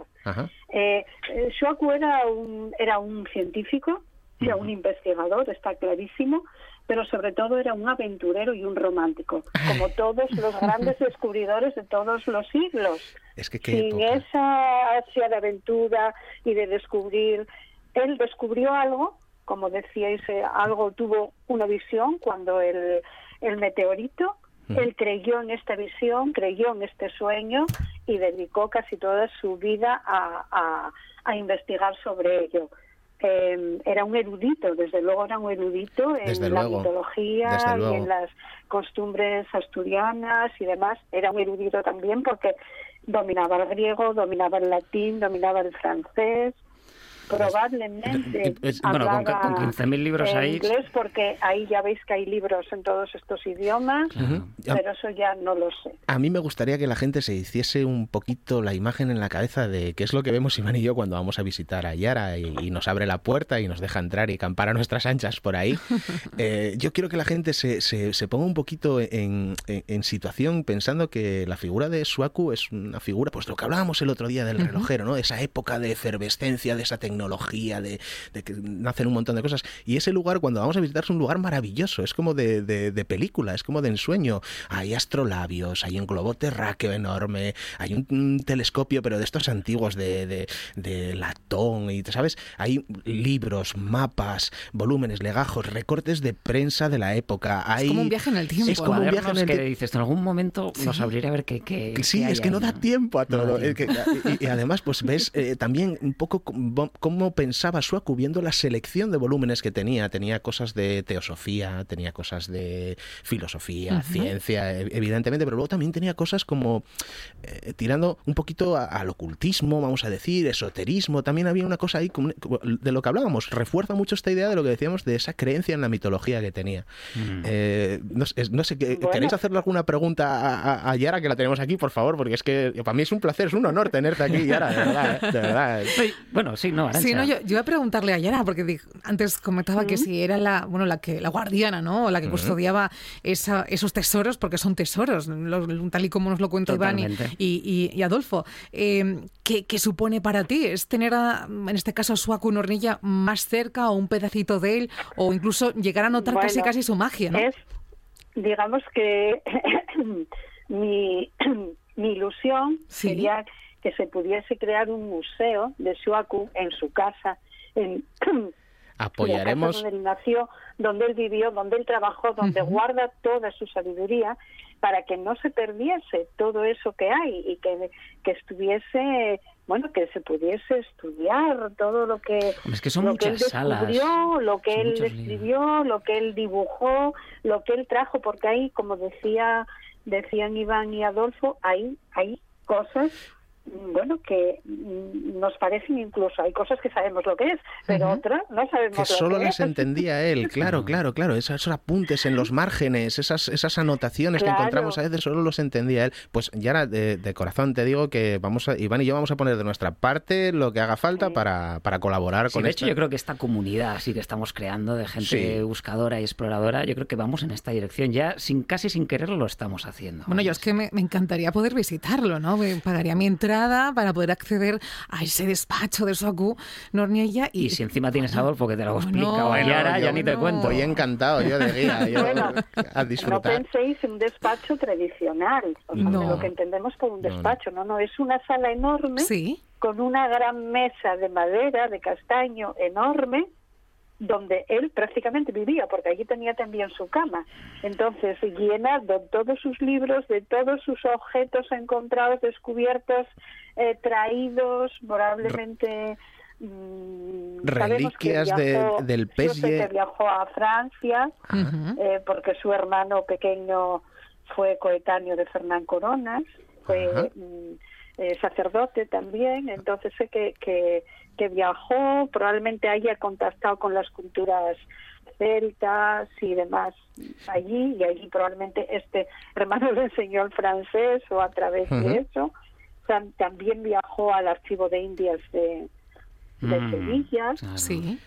Eh, eh, Shoaku era un, era un científico, era un investigador, está clarísimo, pero sobre todo era un aventurero y un romántico, como todos los (laughs) grandes descubridores de todos los siglos. Es que Sin esa ansia de aventura y de descubrir, él descubrió algo como decíais, eh, algo tuvo una visión cuando el, el meteorito, él creyó en esta visión, creyó en este sueño y dedicó casi toda su vida a, a, investigar sobre ello. Em, era un erudito, desde luego era un erudito en la mitología y en las costumbres asturianas y demás. Era un erudito también porque dominaba el griego, dominaba el latín, dominaba el francés, probablemente bueno, con, con 15.000 libros ahí inglés porque ahí ya veis que hay libros en todos estos idiomas pero eso ya no lo sé. A mí me gustaría que la gente se hiciese un poquito la imagen en la cabeza de qué es lo que vemos Iván y yo cuando vamos a visitar a Yara y, nos abre la puerta y nos deja entrar y campar a nuestras anchas por ahí. (laughs) Eh, yo quiero que la gente se, se, ponga un poquito en, en, situación pensando que la figura de Suaku es una figura pues lo que hablábamos el otro día del relojero no esa época de efervescencia de esa tecnología tecnología, de, que nacen un montón de cosas. Y ese lugar, cuando vamos a visitar, es un lugar maravilloso, es como de, de, película, es como de ensueño. Hay astrolabios, hay un globo terráqueo enorme, hay un, telescopio, pero de estos antiguos de, de, latón, y ¿sabes? Hay libros, mapas, volúmenes, legajos, recortes de prensa de la época. Hay, es como un viaje en el tiempo. Es como un viaje en el que dices, en algún momento nos abrirá a ver qué. qué sí, es que no da tiempo a todo. y, además, pues ves eh, también un poco cómo pensaba Suaku viendo la selección de volúmenes que tenía. Tenía cosas de teosofía, tenía cosas de filosofía, ciencia, e, evidentemente, pero luego también tenía cosas como eh, tirando un poquito al ocultismo, vamos a decir, esoterismo. También había una cosa ahí de lo que hablábamos. Refuerza mucho esta idea de lo que decíamos de esa creencia en la mitología que tenía. Mm. Eh, no, sé, ¿queréis hacerle alguna pregunta a, Yara que la tenemos aquí, por favor? Porque es que para mí es un placer, es un honor tenerte aquí, Yara, de verdad. De verdad. bueno, sí, no, Sí, no, yo, iba a preguntarle a Yara, porque antes comentaba que si era la, bueno, la que la guardiana, ¿no? O la que custodiaba esos tesoros, porque son tesoros, tal y como nos lo cuenta Iván y, Adolfo. Eh, ¿qué, supone para ti? ¿Es tener, en este caso, a Suaku Nornilla más cerca o un pedacito de él? O incluso llegar a notar casi casi su magia, ¿no? Es, digamos que (coughs) mi, (coughs) mi ilusión sería que se pudiese crear un museo de Shuaku en su casa, en (clears throat) apoyaremos donde él nació, donde él vivió, donde él trabajó, donde guarda toda su sabiduría para que no se perdiese todo eso que hay y que, que estuviese bueno que se pudiese estudiar todo lo que es que son lo que él descubrió, lo que él escribió, lo que él dibujó, lo que él trajo, porque ahí, como decía decían Iván y Adolfo, hay hay cosas bueno, que mm, nos parecen incluso, hay cosas que sabemos lo que es, pero otras no sabemos que lo solo que las entendía él, (laughs) claro, claro, claro, esos, apuntes en los márgenes, esas, esas anotaciones que encontramos a veces solo los entendía él. Pues ya de, de, corazón te digo que vamos a, Iván y yo vamos a poner de nuestra parte lo que haga falta para, para, colaborar con De hecho, yo creo que esta comunidad así que estamos creando de gente buscadora y exploradora, yo creo que vamos en esta dirección, ya sin casi sin quererlo lo estamos haciendo. Bueno, yo es que me, me encantaría poder visitarlo, ¿no? Me pagaría mi entrada para poder acceder a ese despacho de Soaku Norniella. Y, y si encima tienes a Adolfo que te lo explica, o a Yara, ya ni te cuento. Voy encantado yo de guía, yo a disfrutar. No penséis en un despacho tradicional, o sea, lo que entendemos por un despacho, no, no, es una sala enorme con una gran mesa de madera, de castaño enorme, donde él prácticamente vivía, porque allí tenía también su cama. Entonces, llena de todos sus libros, de todos sus objetos encontrados, descubiertos, eh, traídos, probablemente... Mm, Reliquias del pez. que viajó a Francia, eh, porque su hermano pequeño fue coetáneo de Fernán Coronas, fue mm, eh, sacerdote también, entonces sé que, que que viajó, probablemente haya contactado con las culturas celtas y demás allí, y allí probablemente este hermano le enseñó el francés o a través de eso. también viajó al archivo de Indias de, de mm, Sevilla. Sí.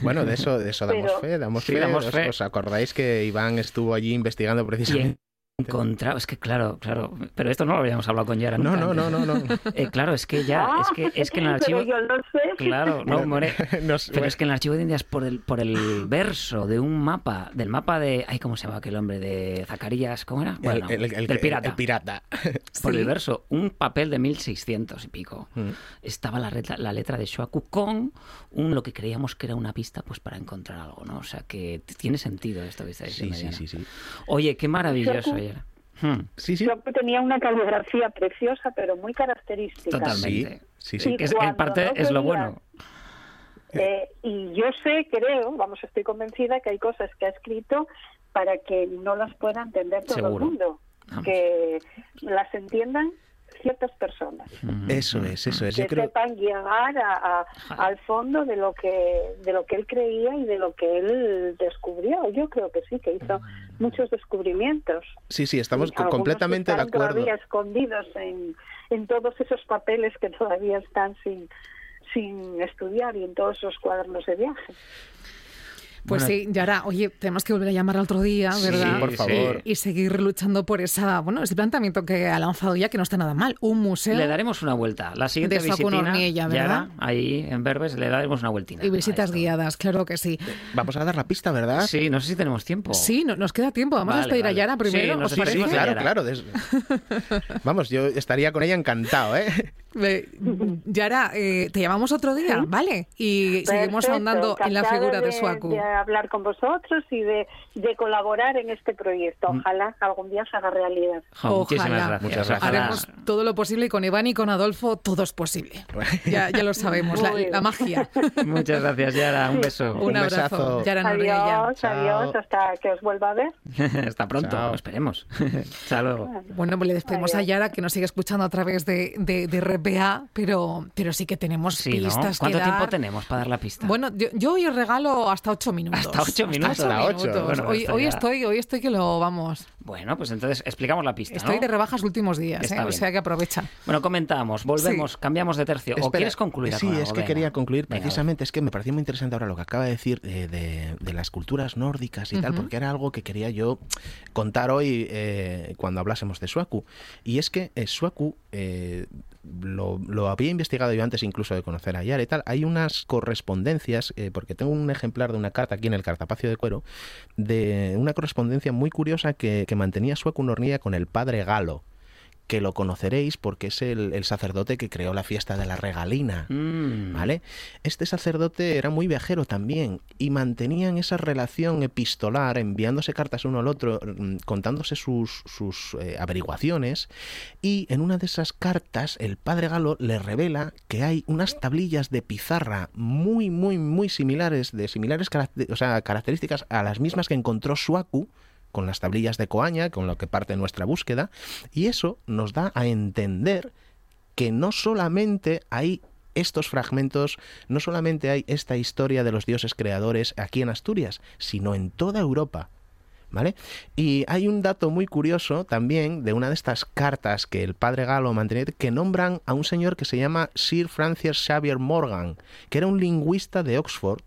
Bueno, de eso, de eso damos fe, damos fe. ¿Os, acordáis que Iván estuvo allí investigando precisamente? Encontrado, es que claro, claro, pero esto no lo habíamos hablado con Yara. No, no, no, no, no. Eh, claro, es que ya, es que, es que en el (laughs) archivo. yo lo sé. Claro, no, more, (laughs) pero es que en el archivo de Indias por el, por el verso de un mapa, del mapa de, ay, ¿cómo se llama aquel hombre de Zacarías? ¿Cómo era? Bueno, el, el, del pirata. El pirata. (laughs) Por el verso, un papel de 1600 y pico. Mm. Estaba la, letra, la letra de Shuaku con un, lo que creíamos que era una pista, pues para encontrar algo, ¿no? O sea que tiene sentido esto que está diciendo. Sí, sí, sí, sí, Oye, qué maravilloso ayer. Hmm. Sí, sí. tenía una caligrafía preciosa, pero muy característica. Totalmente. Sí, sí, que en parte es lo bueno. Eh, y yo sé, creo, vamos, estoy convencida que hay cosas que ha escrito para que no las pueda entender todo el mundo. Que las entiendan ciertas personas. Eso es, eso es. Que sepan llegar a, al fondo de lo que de lo que él creía y de lo que él descubrió. Yo creo que sí, que hizo muchos descubrimientos. Sí, sí, estamos completamente de acuerdo. Todavía escondidos en, en todos esos papeles que todavía están sin sin estudiar y en todos esos cuadernos de viaje. Pues sí, Yara, oye, tenemos que volver a llamar otro día, ¿verdad? Sí, por favor. Y seguir luchando por esa, bueno, ese planteamiento que ha lanzado ya, que no está nada mal, un museo. Le daremos una vuelta. La siguiente de visitina, ¿verdad? ahí en Verbes le daremos una vueltina. Y visitas guiadas, claro que sí. Vamos a dar la pista, ¿verdad? Sí, no sé si tenemos tiempo. Sí, nos queda tiempo. Vamos a despedir a Yara primero. Sí, sí, claro, claro. (laughs) Vamos, yo estaría con ella encantado, ¿eh? Yara, eh, te llamamos otro día, ¿vale? Y seguimos ahondando en la figura de, Suaku. De hablar con vosotros y de, colaborar en este proyecto. Mm. Ojalá algún día se haga realidad. Ojalá. Muchas gracias. Haremos todo lo posible y con Iván y con Adolfo todo es posible. Ya, ya lo sabemos, la, magia. Muchas gracias, Yara. Un beso. Un, abrazo. Yara adiós, adiós, hasta que os vuelva a ver. (laughs) hasta pronto, esperemos. (laughs) Hasta Bueno, pues le despedimos a Yara que nos sigue escuchando a través de, de, de RPA, pero, pero sí que tenemos pistas. ¿Cuánto tiempo tenemos para dar la pista? Bueno, yo, hoy os regalo hasta ocho minutos. Hasta ocho minutos. Hasta ocho. hoy, hoy estoy, hoy estoy que lo vamos. Bueno, pues entonces explicamos la pista. Estoy de rebajas últimos días, ¿eh? o sea que aprovecha. Bueno, comentamos, volvemos, cambiamos de tercio. ¿O quieres concluir? Sí, es que quería concluir precisamente, es que me parecía muy interesante ahora lo que acaba de decir de, las culturas nórdicas y tal, porque era algo que quería yo contar hoy eh, cuando hablásemos de Suaku. Y es que eh, Suaku eh, lo, había investigado yo antes incluso de conocer a Yara y tal. Hay unas correspondencias, eh, porque tengo un ejemplar de una carta aquí en el cartapacio de cuero, de una correspondencia muy curiosa que, que mantenía Sueco Nornilla con el padre Galo que lo conoceréis porque es el, sacerdote que creó la fiesta de la regalina. Mm. ¿Vale? Este sacerdote era muy viajero también y mantenían esa relación epistolar, enviándose cartas uno al otro, mm, contándose sus, sus eh, averiguaciones. Y en una de esas cartas, el padre Galo le revela que hay unas tablillas de pizarra muy, muy, muy similares, de similares o sea, características a las mismas que encontró Suaku con las tablillas de Coaña, con lo que parte nuestra búsqueda, y eso nos da a entender que no solamente hay estos fragmentos, no solamente hay esta historia de los dioses creadores aquí en Asturias, sino en toda Europa. ¿Vale? Y hay un dato muy curioso también de una de estas cartas que el padre Galo mantenía, que nombran a un señor que se llama Sir Francis Xavier Morgan, que era un lingüista de Oxford,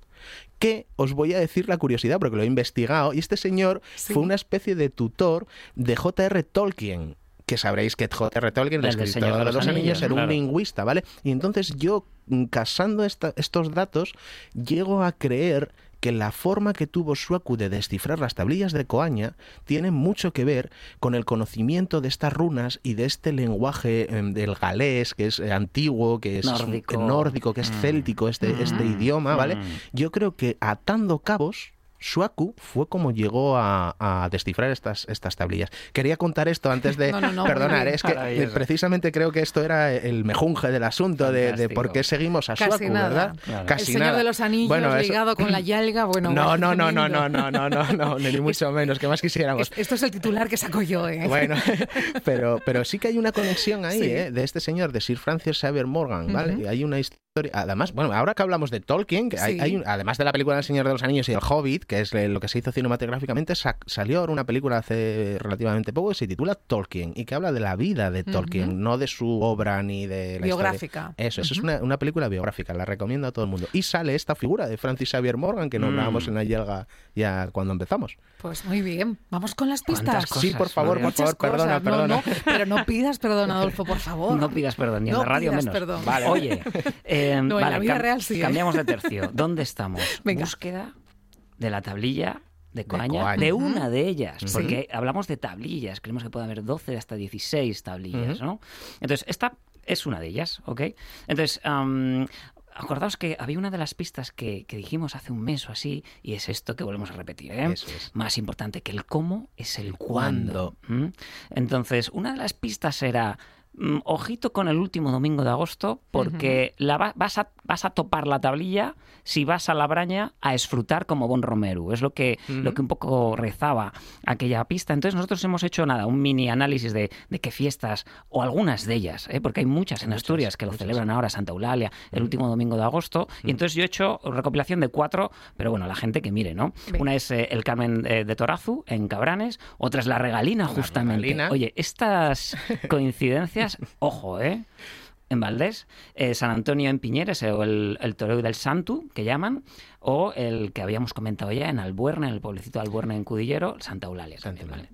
que os voy a decir la curiosidad porque lo he investigado, y este señor fue una especie de tutor de J.R. Tolkien, que sabréis que J.R. Tolkien, el, escritor de los, anillos, era un lingüista, ¿vale? Y entonces yo, mm, casando estos datos, llego a creer que la forma que tuvo Suaku de descifrar las tablillas de Coaña tiene mucho que ver con el conocimiento de estas runas y de este lenguaje em, del galés, que es eh, antiguo, que es nórdico, que es mm. céltico, este, este mm. idioma, ¿vale? Yo creo que atando cabos, Shuaku fue como llegó a, descifrar estas, estas tablillas. Quería contar esto antes de (laughs) perdonar, es que precisamente creo que esto era el mejunje del asunto de, por qué seguimos a Shuaku, ¿verdad? Casi el Señor de los Anillos ligado con la yalga, (clears throat) bueno. No, no, no, no, no, no, no, no, no, ni mucho menos, que más quisiéramos. Esto es el titular que saco yo, ¿eh? Bueno, (laughs) pero, pero sí que hay una conexión ahí, ¿eh? De este señor, de Sir Francis Xavier Morgan, ¿vale? Y hay una historia Además, bueno, ahora que hablamos de Tolkien, que hay, además de la película El Señor de los Anillos y El Hobbit, que es lo que se hizo cinematográficamente, salió ahora una película hace relativamente poco que se titula Tolkien y que habla de la vida de Tolkien, no de su obra ni de la biográfica. Eso, eso es una, película biográfica, la recomiendo a todo el mundo. Y sale esta figura de Francis Xavier Morgan que nombrábamos mm. en la yelga ya cuando empezamos. Pues muy bien, vamos con las pistas. sí, por favor, por favor, perdona, perdona. pero no pidas perdón, Adolfo, por (laughs) favor. No pidas perdón, ni en la radio menos. Perdón. Vale. Oye, eh, (laughs) no, en la vida real sí. Cambiamos de tercio. ¿Dónde estamos? (laughs) Búsqueda de la tablilla de Coaña, de, una de ellas, porque hablamos de tablillas, creemos que puede haber 12 hasta 16 tablillas, ¿no? Entonces, esta es una de ellas, ¿ok? Entonces, acordaos que había una de las pistas que, dijimos hace un mes o así, y es esto que volvemos a repetir. ¿eh? Más importante que el cómo es el cuándo. Entonces, una de las pistas era Mm, ojito con el último domingo de agosto, porque la vas, a, vas a topar la tablilla si vas a la braña a disfrutar como Bon Romero. Es lo que, lo que un poco rezaba aquella pista. Entonces nosotros hemos hecho nada, un mini análisis de, de qué fiestas, o algunas de ellas, ¿eh? porque hay muchas en Asturias que lo celebran ahora, Santa Eulalia, el último domingo de agosto. Y entonces yo he hecho recopilación de cuatro, pero bueno, la gente que mire, ¿no? Una es eh, el Carmen eh, de Torazu, en Cabranes, otra es la Regalina, justamente. Oye, estas (laughs) coincidencias ojo, ¿eh? En Valdés, eh, San Antonio en Piñeres, o el, el Toreo del Santu, que llaman, o el que habíamos comentado ya en Albuerne, en el pueblecito de Albuerne en Cudillero, Santa Eulalia.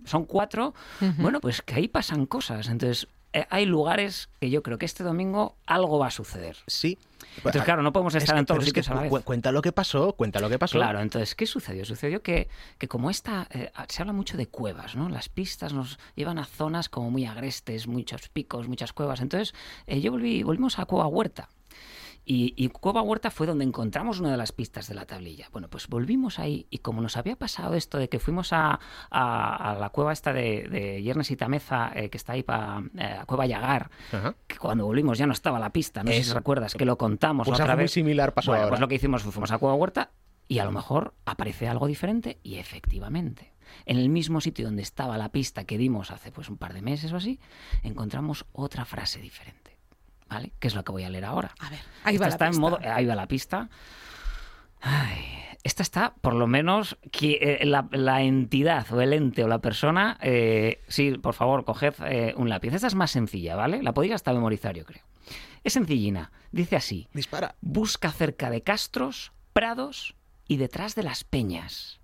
Son cuatro, bueno, pues que ahí pasan cosas. Entonces, eh, hay lugares que yo creo que este domingo algo va a suceder. Sí, entonces, claro, no podemos estar en todos los sitios a la vez. Cuenta lo que pasó, cuenta lo que pasó. Claro, entonces, ¿qué sucedió? Sucedió que, que como esta, eh, se habla mucho de cuevas, ¿no? Las pistas nos llevan a zonas como muy agrestes, muchos picos, muchas cuevas. Entonces, eh, yo volví, volvimos a Cueva Huerta. Y, Cueva Huerta fue donde encontramos una de las pistas de la tablilla. Bueno, pues volvimos ahí y como nos había pasado esto de que fuimos a, la cueva esta de, de Yernes y Tameza, eh, que está ahí para eh, Cueva Yagar, que cuando volvimos ya no estaba la pista, no sé si recuerdas, que lo contamos pues otra vez. muy similar pasó bueno, Pues lo que hicimos fue fuimos a Cueva Huerta y a lo mejor aparece algo diferente y efectivamente en el mismo sitio donde estaba la pista que dimos hace pues un par de meses o así, encontramos otra frase diferente. ¿Vale? Que es lo que voy a leer ahora. A ver, ahí va la está pista. En modo, ahí va la pista. esta está, por lo menos, que, eh, la, entidad o el ente o la persona. Eh, sí, por favor, coged eh, un lápiz. Esta es más sencilla, ¿vale? La podéis hasta memorizar, yo creo. Es sencillina. Dice así: Dispara. Busca cerca de castros, prados y detrás de las peñas.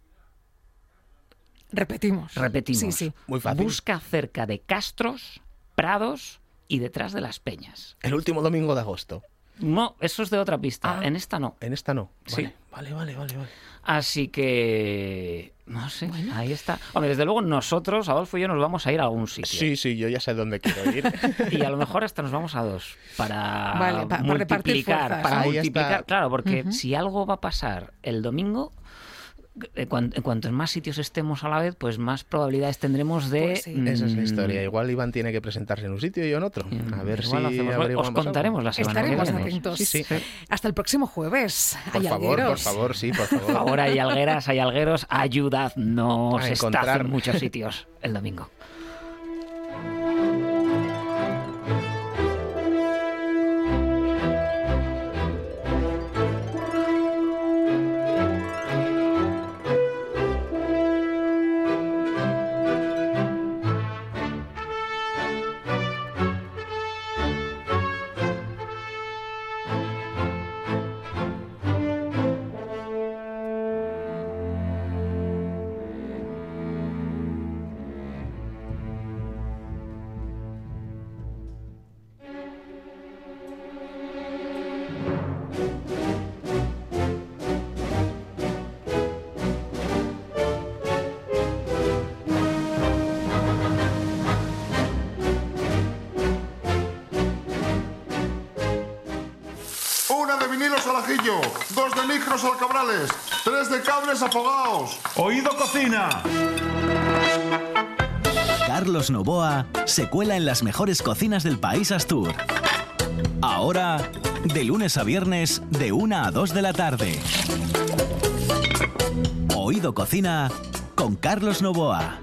Repetimos. Repetimos. Sí, sí. Muy fácil. Busca cerca de castros, prados y detrás de las peñas. El último domingo de agosto. No, eso es de otra pista. Ah. en esta no. En esta no. Sí. Vale, vale, vale, vale. Así que. No sé, ahí está. Hombre, desde luego nosotros, Adolfo y yo, nos vamos a ir a algún sitio. Sí, sí, yo ya sé dónde quiero ir. (laughs) y a lo mejor hasta nos vamos a dos. Para multiplicar. para multiplicar. Claro, porque si algo va a pasar el domingo, cuantos más sitios estemos a la vez, pues más probabilidades tendremos de... Pues Esa es la mm, historia. Igual Iván tiene que presentarse en un sitio y yo en otro. Mm, a ver si Os contaremos la semana Estaremos que atentos. Sí, sí. Hasta el próximo jueves. Por favor, por favor, sí, por favor. Por favor, hay algueras, hay algueros, ayudadnos. A encontrar en muchos sitios el domingo. Ajillo, dos de micros al cabrales, tres de cables afogados. Oído cocina. Carlos Novoa se cuela en las mejores cocinas del país Astur. Ahora, de lunes a viernes, de 1 a 2 de la tarde. Oído Cocina con Carlos Novoa.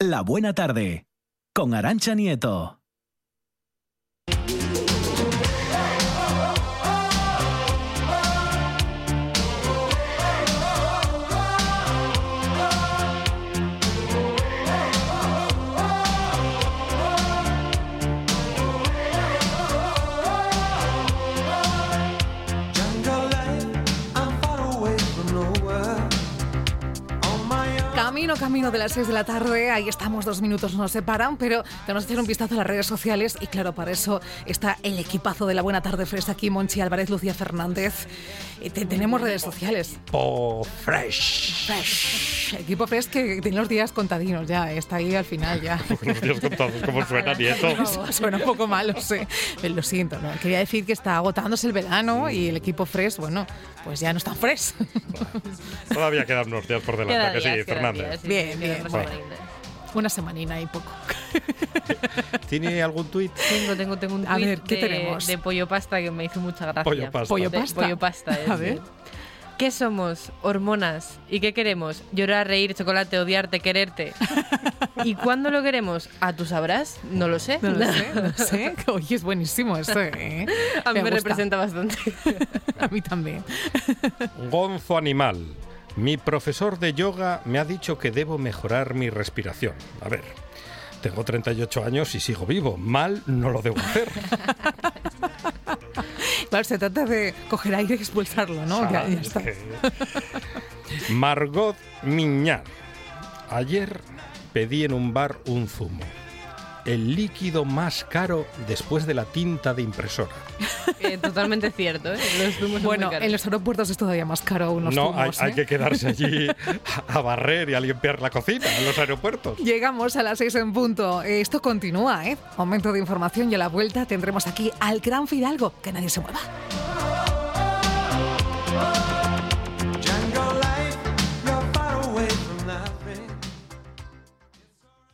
La buena tarde con Arancha Nieto. Camino, camino de las 6 de la tarde, ahí estamos, dos minutos nos separan, pero tenemos que hacer un vistazo a las redes sociales y claro, para eso está el equipazo de la Buena Tarde Fresh aquí, Monchi Álvarez, Lucía Fernández. Eh, tenemos redes sociales. Equipo Fresh. Fresh. Equipo Fresh que tiene los días contadinos ya, está ahí al final ya. (laughs) los días contados, ¿cómo suena, (laughs) Nieto? suena un poco mal, lo sé, lo siento. ¿no? Quería decir que está agotándose el verano y el equipo Fresh, bueno, pues ya no está fresh. Todavía quedan unos días por delante, que sí, Fernández. Bien, bien. Una semanina y poco. (laughs) ¿Tiene algún tuit? Tengo, tengo, tengo un tuit A ver, ¿qué de, tenemos? de pollo pasta que me hizo mucha gracia. Pollo pasta. Pollo De- pasta. pollo pasta. (laughs) es A ver. ¿Qué somos? Hormonas. ¿Y qué queremos? Llorar, reír, chocolate, odiarte, quererte. ¿Y cuándo lo queremos? ¿A tú sabrás? No lo sé. No lo sé, no lo sé. (laughs) Oye, es buenísimo esto, ¿eh? A mí me, representa bastante. A mí también. Gonzo animal. Mi profesor de yoga me ha dicho que debo mejorar mi respiración. A ver, tengo 38 años y sigo vivo. Mal no lo debo hacer. (laughs) Claro, se trata de coger aire y expulsarlo, ¿no? Ya, ya está. Margot Miñar. Ayer pedí en un bar un zumo. El líquido más caro después de la tinta de impresora. Eh, totalmente cierto, ¿eh? Los zumos son Bueno, muy caros. en los aeropuertos es todavía más caro unos no, hay, zumos, hay ¿eh? que quedarse (laughs) allí a, a barrer y a limpiar la cocina en los aeropuertos. Llegamos a las seis en punto. Eh, Esto continúa, ¿eh? Momento de información y a la vuelta tendremos aquí al gran Fidalgo. Que nadie se mueva.